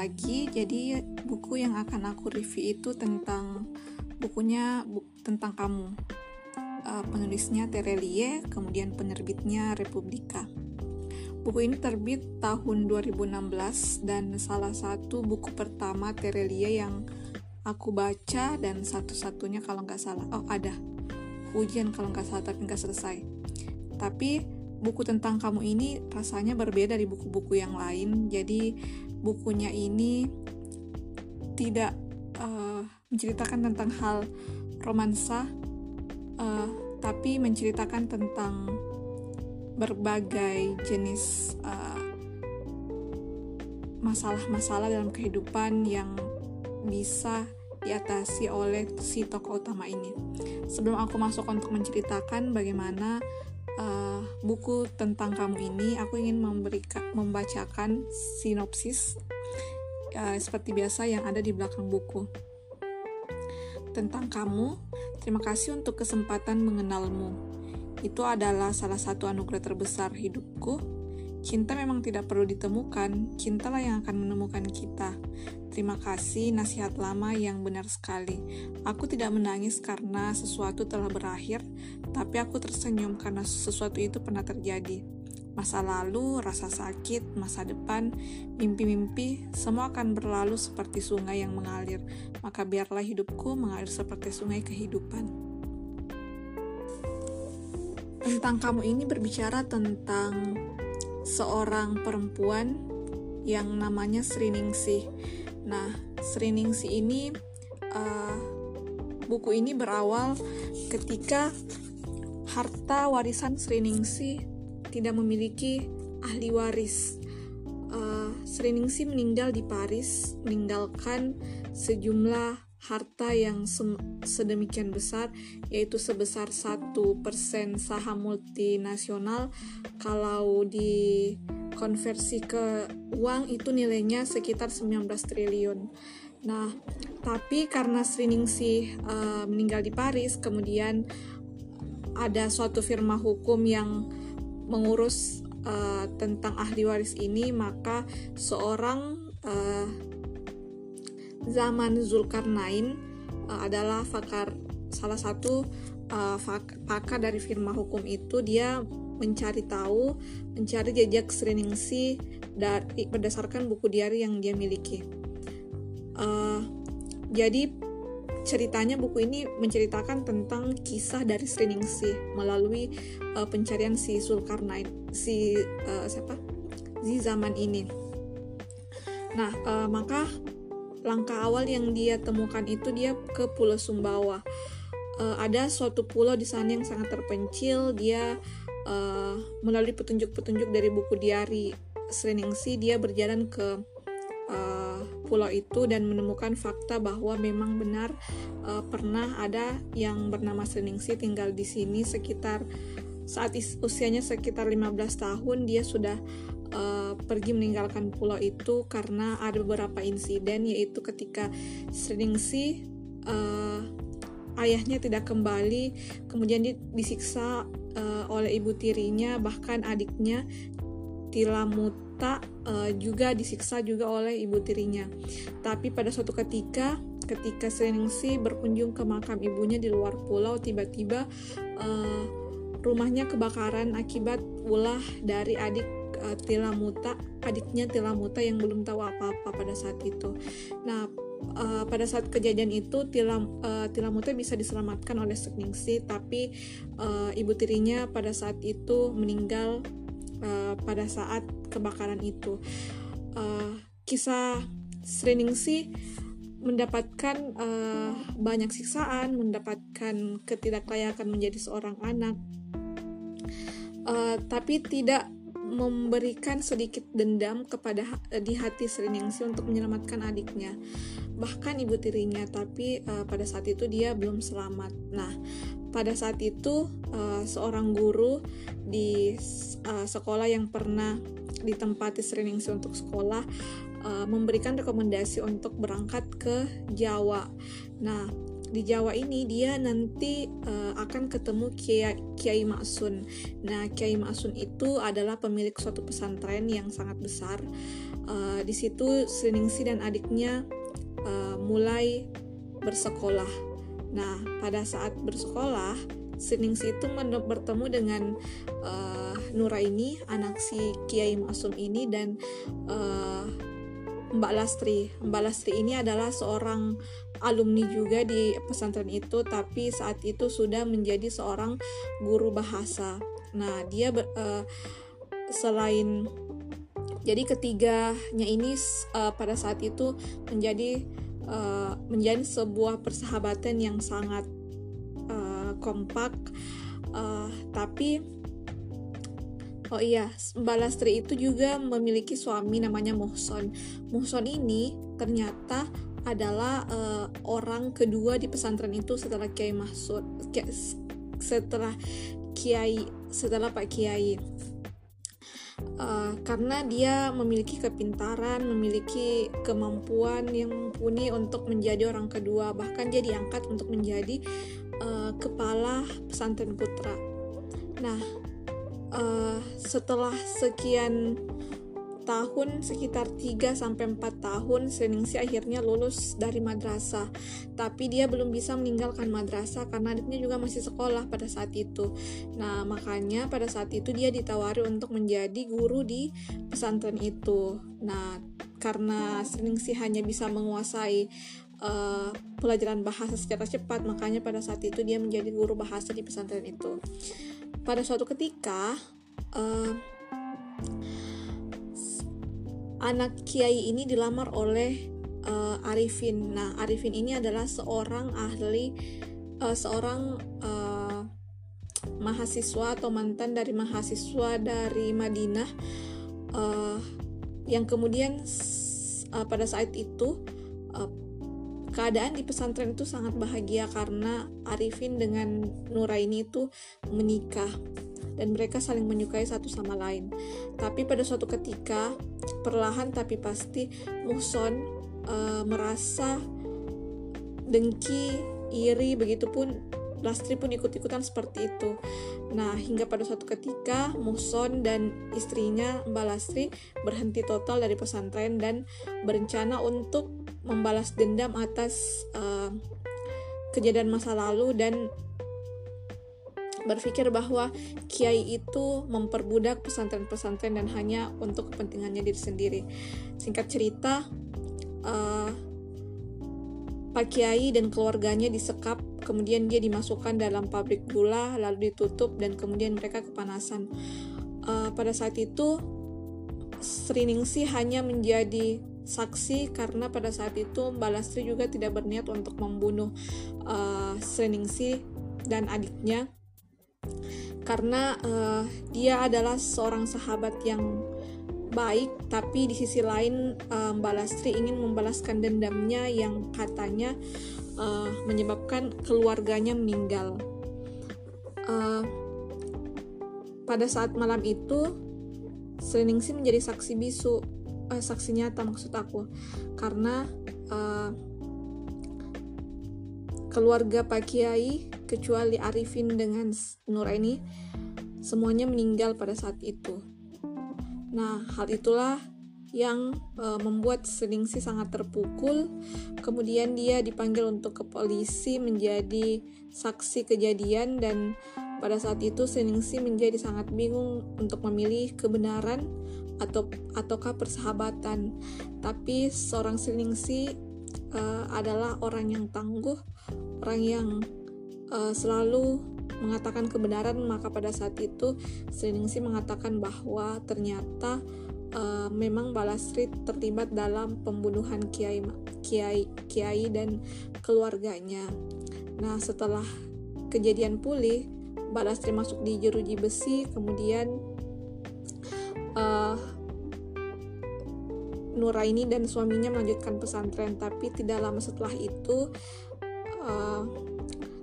lagi. Jadi buku yang akan aku review itu tentang bukunya bu, tentang kamu. Uh, penulisnya Terelie, kemudian penerbitnya Republika. Buku ini terbit tahun 2016 dan salah satu buku pertama Terelie yang aku baca dan satu-satunya kalau nggak salah. Oh ada, ujian kalau nggak salah tapi nggak selesai. Tapi buku tentang kamu ini rasanya berbeda dari buku-buku yang lain. Jadi bukunya ini tidak uh, menceritakan tentang hal romansa, uh, tapi menceritakan tentang berbagai jenis masalah-masalah uh, dalam kehidupan yang bisa diatasi oleh si tokoh utama ini. Sebelum aku masuk untuk menceritakan bagaimana uh, buku tentang kamu ini, aku ingin memberikan membacakan sinopsis uh, seperti biasa yang ada di belakang buku. Tentang kamu, terima kasih untuk kesempatan mengenalmu. Itu adalah salah satu anugerah terbesar hidupku. Cinta memang tidak perlu ditemukan, cintalah yang akan menemukan kita. Terima kasih nasihat lama yang benar sekali. Aku tidak menangis karena sesuatu telah berakhir, tapi aku tersenyum karena sesuatu itu pernah terjadi. Masa lalu, rasa sakit, masa depan, mimpi-mimpi, semua akan berlalu seperti sungai yang mengalir. Maka biarlah hidupku mengalir seperti sungai kehidupan. Tentang kamu ini berbicara tentang seorang perempuan yang namanya Sriningsih Nah, Sriningsi ini uh, buku ini berawal ketika harta warisan Sriningsi tidak memiliki ahli waris. Uh, Sriningsi meninggal di Paris, meninggalkan sejumlah harta yang sedemikian besar, yaitu sebesar satu persen saham multinasional. Kalau di konversi ke uang itu nilainya sekitar 19 triliun. Nah, tapi karena Sriningsih uh, meninggal di Paris, kemudian ada suatu firma hukum yang mengurus uh, tentang ahli waris ini, maka seorang uh, zaman Zulkarnain uh, adalah fakar salah satu uh, pakar dari firma hukum itu dia mencari tahu, mencari jejak Sriningsi dari berdasarkan buku diari yang dia miliki. Uh, jadi ceritanya buku ini menceritakan tentang kisah dari Sriningsi melalui uh, pencarian si Sulkarnain, si uh, siapa? di zaman ini. Nah, uh, maka langkah awal yang dia temukan itu dia ke Pulau Sumbawa. Uh, ada suatu pulau di sana yang sangat terpencil. Dia uh, melalui petunjuk-petunjuk dari buku diari Sriningsi dia berjalan ke uh, pulau itu dan menemukan fakta bahwa memang benar uh, pernah ada yang bernama Sriningsi tinggal di sini sekitar saat usianya sekitar 15 tahun dia sudah uh, pergi meninggalkan pulau itu karena ada beberapa insiden yaitu ketika Sriningsi uh, ayahnya tidak kembali kemudian disiksa uh, oleh ibu tirinya bahkan adiknya Tilamuta uh, juga disiksa juga oleh ibu tirinya. Tapi pada suatu ketika ketika Seningsi berkunjung ke makam ibunya di luar pulau tiba-tiba uh, rumahnya kebakaran akibat ulah dari adik uh, Tilamuta adiknya Tilamuta yang belum tahu apa-apa pada saat itu. Nah uh, pada saat kejadian itu Tilam uh, Tilamute bisa diselamatkan oleh Sekningsi tapi uh, ibu tirinya pada saat itu meninggal uh, pada saat kebakaran itu. Uh, kisah Sriningsi mendapatkan uh, banyak siksaan mendapatkan ketidaklayakan menjadi seorang anak. Uh, tapi tidak memberikan sedikit dendam kepada di hati Sriningsi untuk menyelamatkan adiknya. Bahkan ibu tirinya tapi uh, pada saat itu dia belum selamat. Nah pada saat itu uh, seorang guru di uh, sekolah yang pernah ditempati Sriningsi untuk sekolah uh, memberikan rekomendasi untuk berangkat ke Jawa. Nah di Jawa ini dia nanti uh, akan ketemu Kiai, Kiai Maksun. Nah, Kiai Maksun itu adalah pemilik suatu pesantren yang sangat besar uh, di situ Sriningsi dan adiknya uh, mulai bersekolah. Nah, pada saat bersekolah, Sriningsi itu bertemu dengan uh, Nuraini, anak si Kiai Masum ini dan uh, Mbak Lastri. Mbak Lastri ini adalah seorang alumni juga di pesantren itu, tapi saat itu sudah menjadi seorang guru bahasa. Nah, dia uh, selain jadi ketiganya ini uh, pada saat itu menjadi uh, menjadi sebuah persahabatan yang sangat uh, kompak, uh, tapi Oh iya, Mbak Lastri itu juga memiliki suami namanya Muhson. Muhson ini ternyata adalah uh, orang kedua di pesantren itu setelah Kiai Mahsud, setelah Kiai setelah Pak Kiai. Uh, karena dia memiliki kepintaran, memiliki kemampuan yang mumpuni untuk menjadi orang kedua, bahkan dia diangkat untuk menjadi uh, kepala pesantren putra. Nah, uh, setelah sekian tahun sekitar 3 sampai 4 tahun Seningsi akhirnya lulus dari madrasah. Tapi dia belum bisa meninggalkan madrasah karena adiknya juga masih sekolah pada saat itu. Nah makanya pada saat itu dia ditawari untuk menjadi guru di pesantren itu. Nah karena Seningsi hanya bisa menguasai uh, pelajaran bahasa secara cepat. Makanya pada saat itu dia menjadi guru bahasa di pesantren itu. Pada suatu ketika uh, anak kiai ini dilamar oleh uh, Arifin. Nah, Arifin ini adalah seorang ahli, uh, seorang uh, mahasiswa atau mantan dari mahasiswa dari Madinah. Uh, yang kemudian uh, pada saat itu uh, keadaan di pesantren itu sangat bahagia karena Arifin dengan Nuraini itu menikah dan mereka saling menyukai satu sama lain. Tapi pada suatu ketika, perlahan tapi pasti Muhson uh, merasa dengki, iri, begitupun Lastri pun ikut-ikutan seperti itu. Nah, hingga pada suatu ketika Muhson dan istrinya Mbak Lastri berhenti total dari pesantren dan berencana untuk membalas dendam atas uh, kejadian masa lalu dan berpikir bahwa kiai itu memperbudak pesantren-pesantren dan hanya untuk kepentingannya diri sendiri. Singkat cerita, uh, Pak Kiai dan keluarganya disekap, kemudian dia dimasukkan dalam pabrik gula, lalu ditutup dan kemudian mereka kepanasan. Uh, pada saat itu, Sriningsi hanya menjadi saksi karena pada saat itu Mbak Lastri juga tidak berniat untuk membunuh uh, Sriningsi dan adiknya. Karena uh, dia adalah seorang sahabat yang baik tapi di sisi lain uh, Mbak Lastri ingin membalaskan dendamnya yang katanya uh, menyebabkan keluarganya meninggal. Uh, pada saat malam itu Seningsi menjadi saksi bisu uh, saksi nyata maksud aku karena uh, keluarga Pak Kiai kecuali Arifin dengan Nuraini semuanya meninggal pada saat itu. Nah, hal itulah yang e, membuat Seningsi sangat terpukul. Kemudian dia dipanggil untuk ke polisi menjadi saksi kejadian dan pada saat itu Seningsi menjadi sangat bingung untuk memilih kebenaran atau ataukah persahabatan. Tapi seorang Seningsi e, adalah orang yang tangguh, orang yang uh, selalu mengatakan kebenaran maka pada saat itu Sriningsi mengatakan bahwa ternyata uh, memang Balastri terlibat dalam pembunuhan Kiai Kiai Kiai dan keluarganya. Nah, setelah kejadian pulih, Balastri masuk di jeruji besi, kemudian Nuraini dan suaminya melanjutkan pesantren, tapi tidak lama setelah itu uh,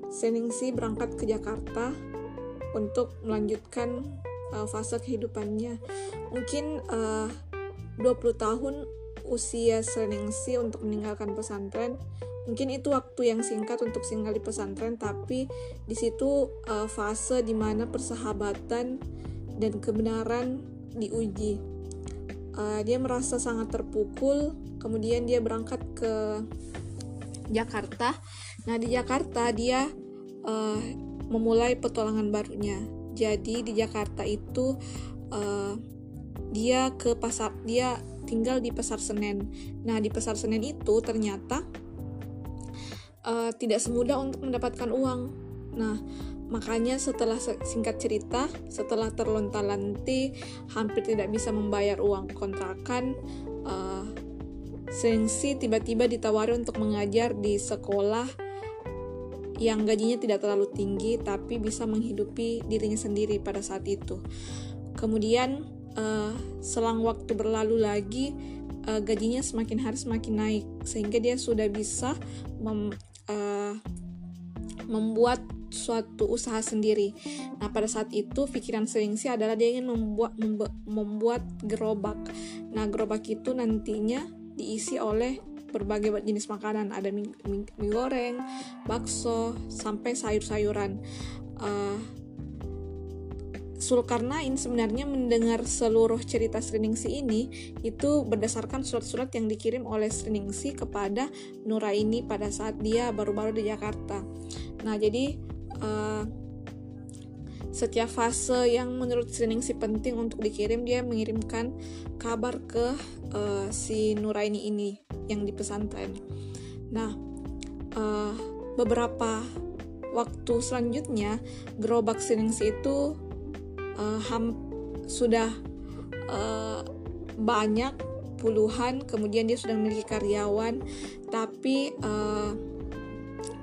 Seningsi berangkat ke Jakarta untuk melanjutkan uh, fase kehidupannya. Mungkin uh, 20 tahun usia Seningsi untuk meninggalkan pesantren. Mungkin itu waktu yang singkat untuk singgah di pesantren, tapi di situ uh, fase di mana persahabatan dan kebenaran diuji. Uh, dia merasa sangat terpukul. Kemudian dia berangkat ke Jakarta. Nah di Jakarta dia uh, memulai petualangan barunya. Jadi di Jakarta itu uh, dia ke pasar dia tinggal di pasar Senen. Nah di pasar Senen itu ternyata uh, tidak semudah untuk mendapatkan uang. Nah Makanya setelah singkat cerita, setelah terlontar-lanti, hampir tidak bisa membayar uang kontrakan, uh, Sengsi tiba-tiba ditawari untuk mengajar di sekolah yang gajinya tidak terlalu tinggi tapi bisa menghidupi dirinya sendiri pada saat itu. Kemudian uh, selang waktu berlalu lagi uh, gajinya semakin hari semakin naik sehingga dia sudah bisa mem, uh, membuat suatu usaha sendiri. Nah, pada saat itu pikiran Sengsi adalah dia ingin membuat membuat gerobak. Nah, gerobak itu nantinya diisi oleh berbagai jenis makanan, ada mie, mie, mie goreng, bakso, sampai sayur-sayuran. Uh, Sulkarnain sebenarnya mendengar seluruh cerita Sriningsi ini itu berdasarkan surat-surat yang dikirim oleh Sriningsi kepada Nuraini pada saat dia baru-baru di Jakarta. Nah, jadi uh, setiap fase yang menurut Sriningsi penting untuk dikirim dia mengirimkan kabar ke uh, si Nuraini ini yang di pesantren. Nah, uh, beberapa waktu selanjutnya gerobak Sriningsi itu uh, ham sudah uh, banyak puluhan kemudian dia sudah memiliki karyawan tapi uh,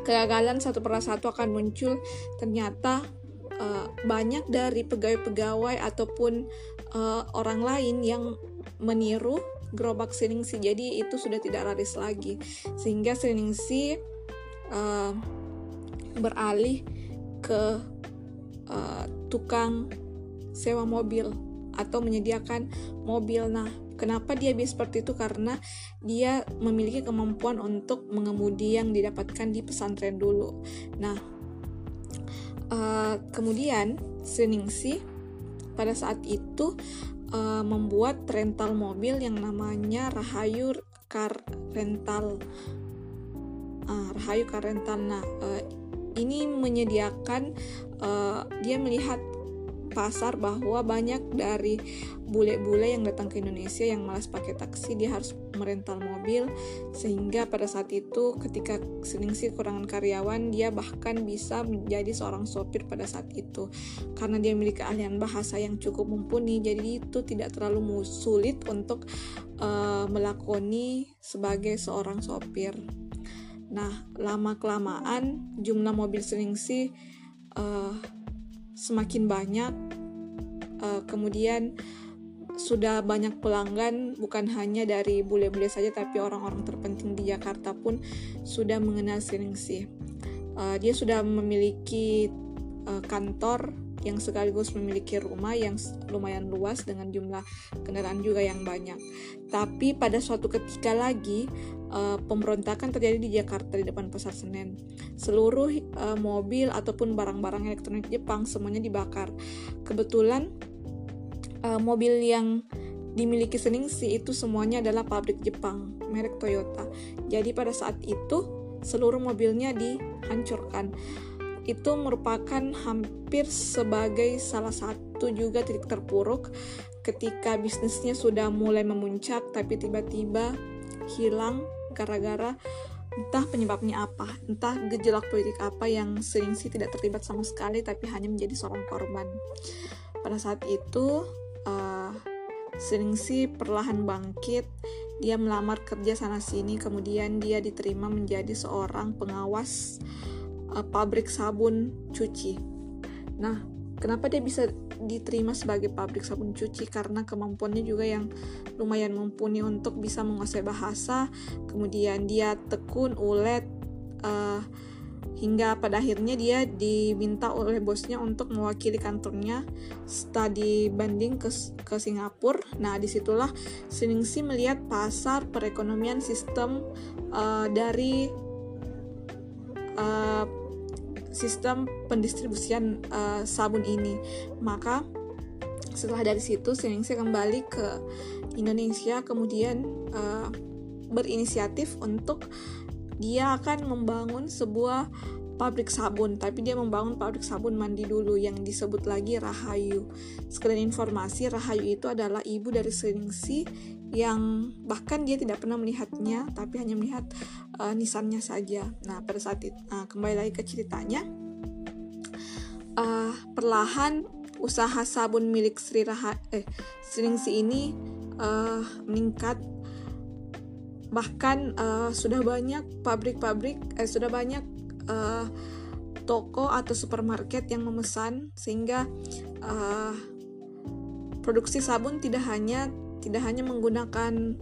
kegagalan satu persatu akan muncul. Ternyata uh, banyak dari pegawai-pegawai ataupun uh, orang lain yang meniru gerobak Seningsi jadi itu sudah tidak laris lagi. Sehingga Seningsi uh, beralih ke uh, tukang sewa mobil atau menyediakan mobil. Nah Kenapa dia bisa seperti itu? Karena dia memiliki kemampuan untuk mengemudi yang didapatkan di pesantren dulu. Nah, uh, kemudian Seningsi pada saat itu uh, membuat rental mobil yang namanya Rahayu Car Rental. Uh, Rahayu Car Rental. Nah, uh, ini menyediakan uh, dia melihat pasar bahwa banyak dari bule-bule yang datang ke Indonesia yang malas pakai taksi dia harus merental mobil. Sehingga pada saat itu ketika Seningsi kekurangan karyawan dia bahkan bisa menjadi seorang sopir pada saat itu. Karena dia memiliki keahlian bahasa yang cukup mumpuni jadi itu tidak terlalu sulit untuk uh, melakoni sebagai seorang sopir. Nah lama kelamaan jumlah mobil Seningsi uh, semakin banyak uh, kemudian sudah banyak pelanggan bukan hanya dari bule-bule saja tapi orang-orang terpenting di Jakarta pun sudah mengenal Siringsih. Uh, dia sudah memiliki uh, kantor yang sekaligus memiliki rumah yang lumayan luas dengan jumlah kendaraan juga yang banyak. Tapi pada suatu ketika lagi uh, pemberontakan terjadi di Jakarta di depan Pasar Senen. Seluruh uh, mobil ataupun barang-barang elektronik Jepang semuanya dibakar. Kebetulan uh, mobil yang dimiliki Seningsi itu semuanya adalah pabrik Jepang, merek Toyota. Jadi pada saat itu seluruh mobilnya dihancurkan itu merupakan hampir sebagai salah satu juga titik terpuruk ketika bisnisnya sudah mulai memuncak tapi tiba-tiba hilang gara-gara entah penyebabnya apa, entah gejolak politik apa yang sering sih tidak terlibat sama sekali tapi hanya menjadi seorang korban. Pada saat itu, uh, sering sih perlahan bangkit, dia melamar kerja sana sini, kemudian dia diterima menjadi seorang pengawas uh, pabrik sabun cuci. Nah, kenapa dia bisa diterima sebagai pabrik sabun cuci? Karena kemampuannya juga yang lumayan mumpuni untuk bisa menguasai bahasa. Kemudian dia tekun, ulet, uh, hingga pada akhirnya dia diminta oleh bosnya untuk mewakili kantornya studi banding ke, ke Singapura. Nah, di situlah Siningsi melihat pasar perekonomian sistem uh, dari uh, sistem pendistribusian uh, sabun ini. Maka setelah dari situ Seningsih kembali ke Indonesia kemudian uh, berinisiatif untuk dia akan membangun sebuah pabrik sabun, tapi dia membangun pabrik sabun mandi dulu yang disebut lagi Rahayu. Sekalian informasi, Rahayu itu adalah ibu dari Seningsi yang bahkan dia tidak pernah melihatnya, tapi hanya melihat uh, nisannya saja. Nah, pada saat itu, uh, kembali lagi ke ceritanya, uh, perlahan usaha sabun milik Sri Raha, eh, Seningsi ini uh, meningkat bahkan uh, sudah banyak pabrik-pabrik eh sudah banyak uh, toko atau supermarket yang memesan sehingga uh, produksi sabun tidak hanya tidak hanya menggunakan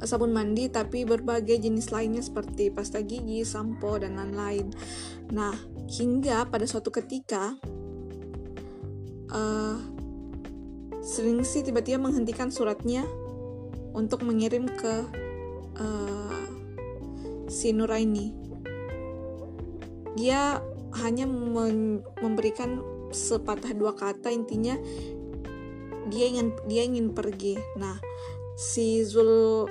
sabun mandi tapi berbagai jenis lainnya seperti pasta gigi, sampo dan lain-lain. Nah, hingga pada suatu ketika uh, sering sih tiba-tiba menghentikan suratnya untuk mengirim ke uh, si Nuraini. Dia hanya memberikan sepatah dua kata intinya dia ingin dia ingin pergi. Nah, si Zul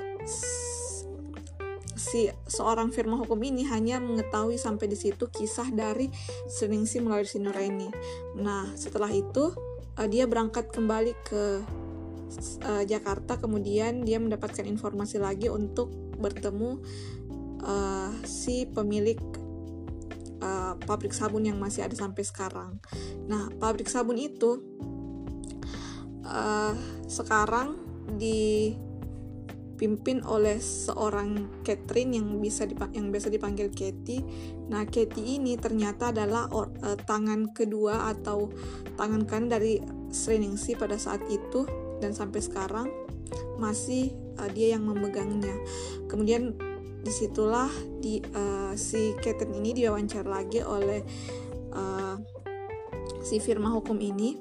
si seorang firma hukum ini hanya mengetahui sampai di situ kisah dari Seningsi melalui si Nuraini. Nah, setelah itu uh, dia berangkat kembali ke uh, Jakarta kemudian dia mendapatkan informasi lagi untuk bertemu uh, si pemilik uh, pabrik sabun yang masih ada sampai sekarang. Nah, pabrik sabun itu uh, sekarang dipimpin oleh seorang Catherine yang bisa dip- yang biasa dipanggil Katie. Nah, Katie ini ternyata adalah uh, tangan kedua atau tangan kan dari Sriningsi pada saat itu dan sampai sekarang masih uh, dia yang memegangnya. Kemudian di situlah di uh, si Keten ini diwawancara lagi oleh uh, si firma hukum ini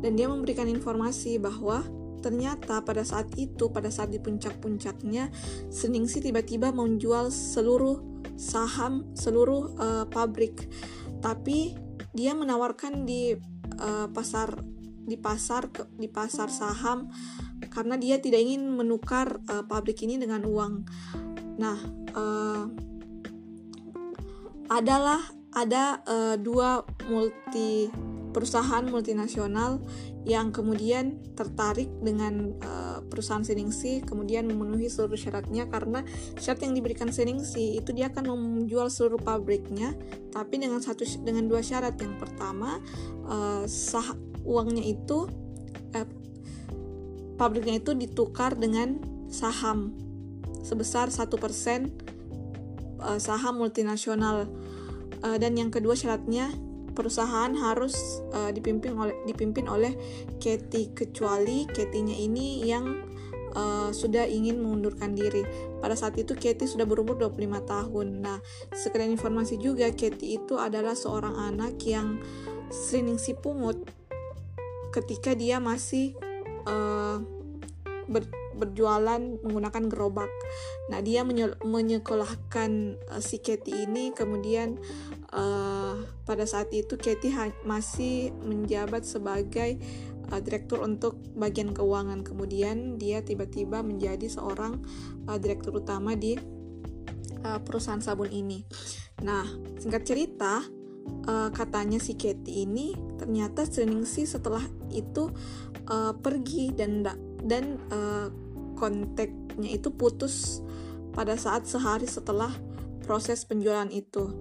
dan dia memberikan informasi bahwa ternyata pada saat itu pada saat di puncak-puncaknya Seningsi tiba-tiba menjual seluruh saham seluruh uh, pabrik tapi dia menawarkan di uh, pasar di pasar di pasar saham karena dia tidak ingin menukar uh, pabrik ini dengan uang. Nah, uh, adalah ada uh, dua multi perusahaan multinasional yang kemudian tertarik dengan uh, perusahaan Seningsi kemudian memenuhi seluruh syaratnya karena syarat yang diberikan Seningsi itu dia akan menjual seluruh pabriknya tapi dengan satu dengan dua syarat. Yang pertama uh, sah uangnya itu eh, pabriknya itu ditukar dengan saham sebesar satu persen saham multinasional uh, dan yang kedua syaratnya perusahaan harus uh, dipimpin oleh dipimpin oleh Katie kecuali Katie-nya ini yang uh, sudah ingin mengundurkan diri. Pada saat itu Katie sudah berumur 25 tahun. Nah, sekalian informasi juga Katie itu adalah seorang anak yang sering si pungut ketika dia masih uh, ber, berjualan menggunakan gerobak. Nah, dia menyekolahkan uh, si Katie ini, kemudian uh, pada saat itu Katie masih menjabat sebagai uh, direktur untuk bagian keuangan. Kemudian dia tiba-tiba menjadi seorang uh, direktur utama di uh, perusahaan sabun ini. Nah, singkat cerita, uh, katanya si Katie ini ternyata sih setelah itu uh, pergi dan dan uh, kontaknya itu putus pada saat sehari setelah proses penjualan itu.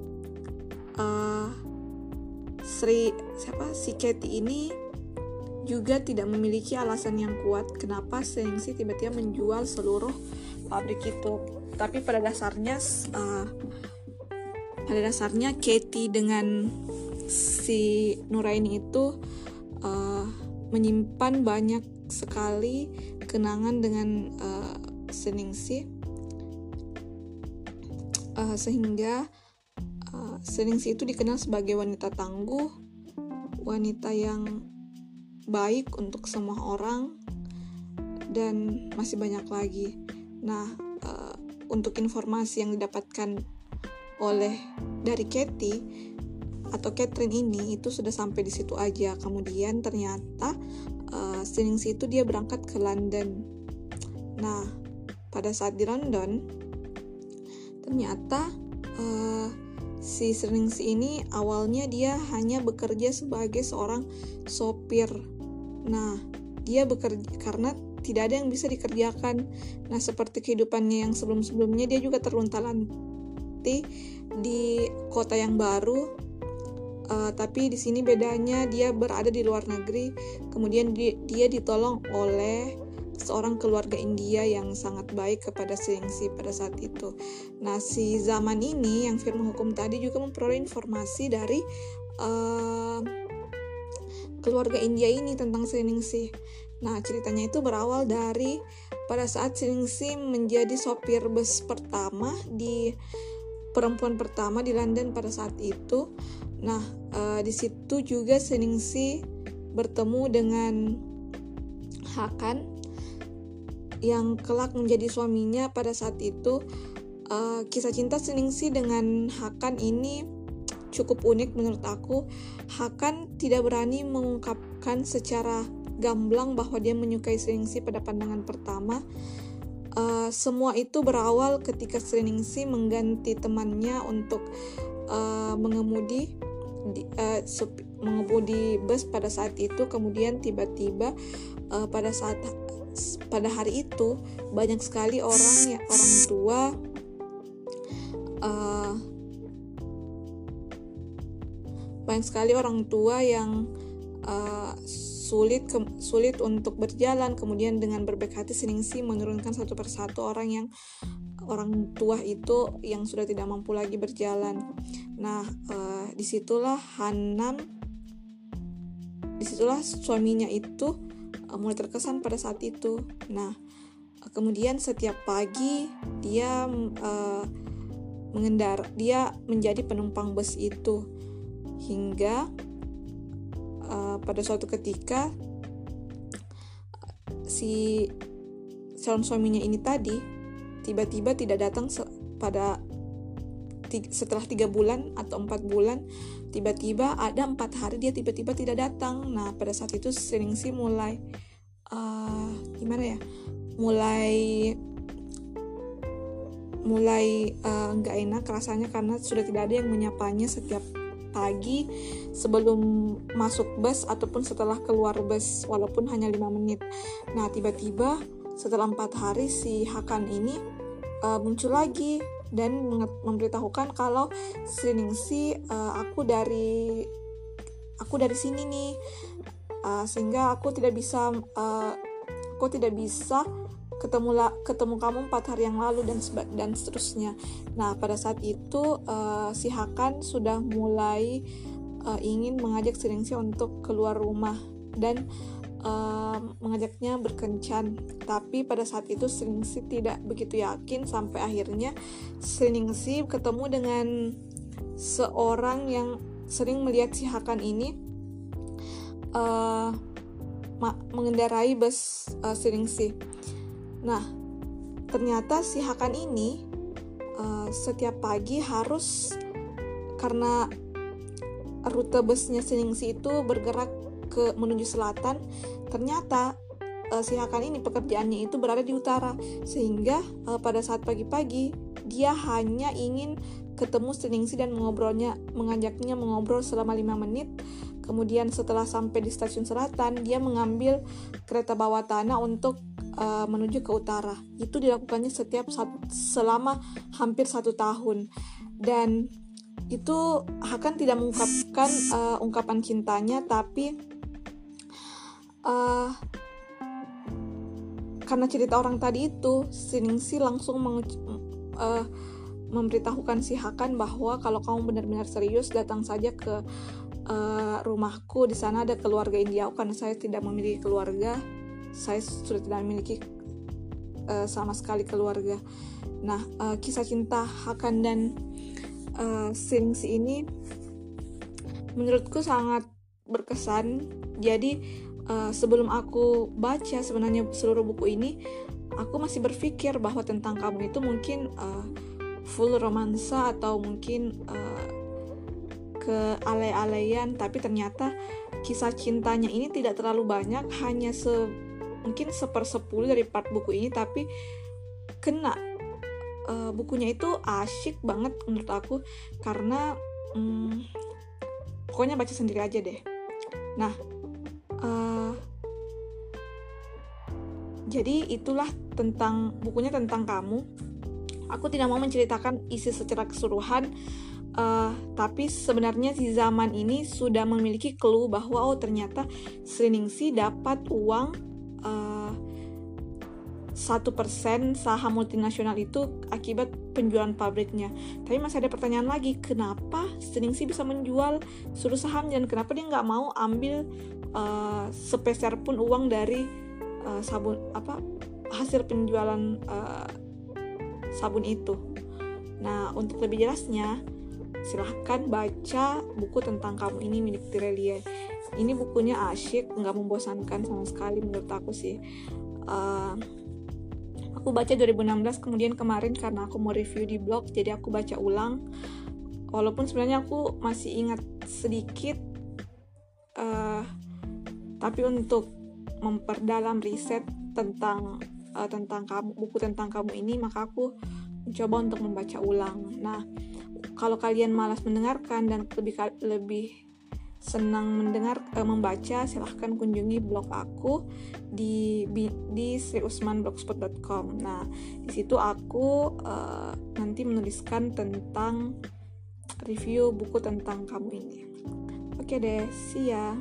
Uh, Sri siapa si Katie ini juga tidak memiliki alasan yang kuat kenapa Sengsi tiba-tiba menjual seluruh pabrik itu. Tapi pada dasarnya uh, pada dasarnya Katie dengan si Nuraini itu uh, menyimpan banyak sekali kenangan dengan uh, Seningsi uh, sehingga uh, Seningsi itu dikenal sebagai wanita tangguh, wanita yang baik untuk semua orang dan masih banyak lagi. Nah, uh, untuk informasi yang didapatkan oleh dari Katie atau Catherine ini itu sudah sampai di situ aja. Kemudian ternyata uh, Seningsi itu dia berangkat ke London. Nah, pada saat di London, ternyata uh, si Seningsi ini awalnya dia hanya bekerja sebagai seorang sopir. Nah, dia bekerja karena tidak ada yang bisa dikerjakan. Nah, seperti kehidupannya yang sebelum-sebelumnya dia juga terlunta-lanti di kota yang baru. Uh, tapi di sini bedanya dia berada di luar negeri, kemudian dia, dia ditolong oleh seorang keluarga India yang sangat baik kepada Singsi pada saat itu. Nah, si zaman ini yang firma hukum tadi juga memperoleh informasi dari uh, keluarga India ini tentang Singsi. Nah, ceritanya itu berawal dari pada saat Singsi menjadi sopir bus pertama di perempuan pertama di London pada saat itu. Nah, uh, di situ juga Seningsi bertemu dengan Hakan yang kelak menjadi suaminya pada saat itu. Uh, kisah cinta Seningsi dengan Hakan ini cukup unik menurut aku. Hakan tidak berani mengungkapkan secara gamblang bahwa dia menyukai Seningsi pada pandangan pertama Uh, semua itu berawal ketika Sriningsi mengganti temannya untuk uh, mengemudi di, uh, mengemudi bus pada saat itu kemudian tiba-tiba uh, pada saat pada hari itu banyak sekali orang ya orang tua uh, banyak sekali orang tua yang uh, sulit ke, sulit untuk berjalan kemudian dengan berbaik hati Seningsi menurunkan satu persatu orang yang orang tua itu yang sudah tidak mampu lagi berjalan. Nah uh, di situlah Hanam di situlah suaminya itu uh, mulai terkesan pada saat itu. Nah uh, kemudian setiap pagi dia uh, mengendar dia menjadi penumpang bus itu. Hingga uh, pada suatu ketika si calon suaminya ini tadi tiba-tiba tidak datang pada setelah tiga bulan atau empat bulan tiba-tiba ada empat hari dia tiba-tiba tidak datang nah pada saat itu sering sih mulai uh, gimana ya mulai mulai eh, nggak uh, enak rasanya karena sudah tidak ada yang menyapanya setiap pagi sebelum masuk bus ataupun setelah keluar bus walaupun hanya lima menit. Nah tiba-tiba setelah empat hari si Hakan ini uh, muncul lagi dan memberitahukan kalau Sriningsi uh, aku dari aku dari sini nih uh, sehingga aku tidak bisa uh, aku tidak bisa ketemu la, ketemu kamu empat hari yang lalu dan dan seterusnya. Nah pada saat itu uh, si Hakan sudah mulai uh, ingin mengajak Seningsi untuk keluar rumah dan uh, mengajaknya berkencan. Tapi pada saat itu Seningsi tidak begitu yakin sampai akhirnya Seningsi ketemu dengan seorang yang sering melihat si Hakan ini uh, mengendarai bus uh, Seningsi. Nah, ternyata si Hakan ini uh, setiap pagi harus karena rute busnya Seningsi itu bergerak ke menuju selatan, ternyata uh, si Hakan ini pekerjaannya itu berada di utara. Sehingga uh, pada saat pagi-pagi dia hanya ingin ketemu Seningsi dan mengobrolnya mengajaknya mengobrol selama lima menit. Kemudian setelah sampai di stasiun selatan dia mengambil kereta bawah tanah untuk uh, menuju ke utara. Itu dilakukannya setiap satu, selama hampir satu tahun. Dan itu Hakan tidak mengungkapkan uh, ungkapan cintanya, tapi uh, karena cerita orang tadi itu, Siningsi langsung uh, memberitahukan si Hakan bahwa kalau kamu benar-benar serius datang saja ke uh, rumahku di sana ada keluarga India karena saya tidak memiliki keluarga saya sudah tidak memiliki uh, sama sekali keluarga. Nah, uh, kisah cinta Hakan dan uh, Singsi ini menurutku sangat berkesan. Jadi uh, sebelum aku baca sebenarnya seluruh buku ini, aku masih berpikir bahwa tentang kamu itu mungkin uh, full romansa atau mungkin uh, ke alay-alayan tapi ternyata kisah cintanya ini tidak terlalu banyak hanya se mungkin sepersepuluh dari part buku ini tapi kena. Uh, bukunya itu asyik banget menurut aku karena um, pokoknya baca sendiri aja deh. Nah uh, jadi itulah tentang bukunya tentang kamu aku tidak mau menceritakan isi secara keseluruhan uh, tapi sebenarnya di zaman ini sudah memiliki clue bahwa oh ternyata Sriningsi dapat uang uh, satu persen saham multinasional itu akibat penjualan pabriknya. Tapi masih ada pertanyaan lagi, kenapa Sriningsi bisa menjual seluruh saham dan kenapa dia nggak mau ambil uh, sepeser pun uang dari uh, sabun apa hasil penjualan uh, sabun itu. Nah, untuk lebih jelasnya, silahkan baca buku tentang kamu ini milik Tirelia. Ini bukunya asyik nggak membosankan sama sekali menurut aku sih. Uh, aku baca 2016 kemudian kemarin karena aku mau review di blog jadi aku baca ulang. Walaupun sebenarnya aku masih ingat sedikit uh, tapi untuk memperdalam riset tentang uh, tentang kamu buku tentang kamu ini maka aku mencoba untuk membaca ulang nah kalau kalian malas mendengarkan dan lebih lebih senang mendengar uh, membaca silahkan kunjungi blog aku di di sriusmanblogspot.com. Nah, di situ aku uh, nanti menuliskan tentang review buku tentang kamu ini. Oke deh, see ya.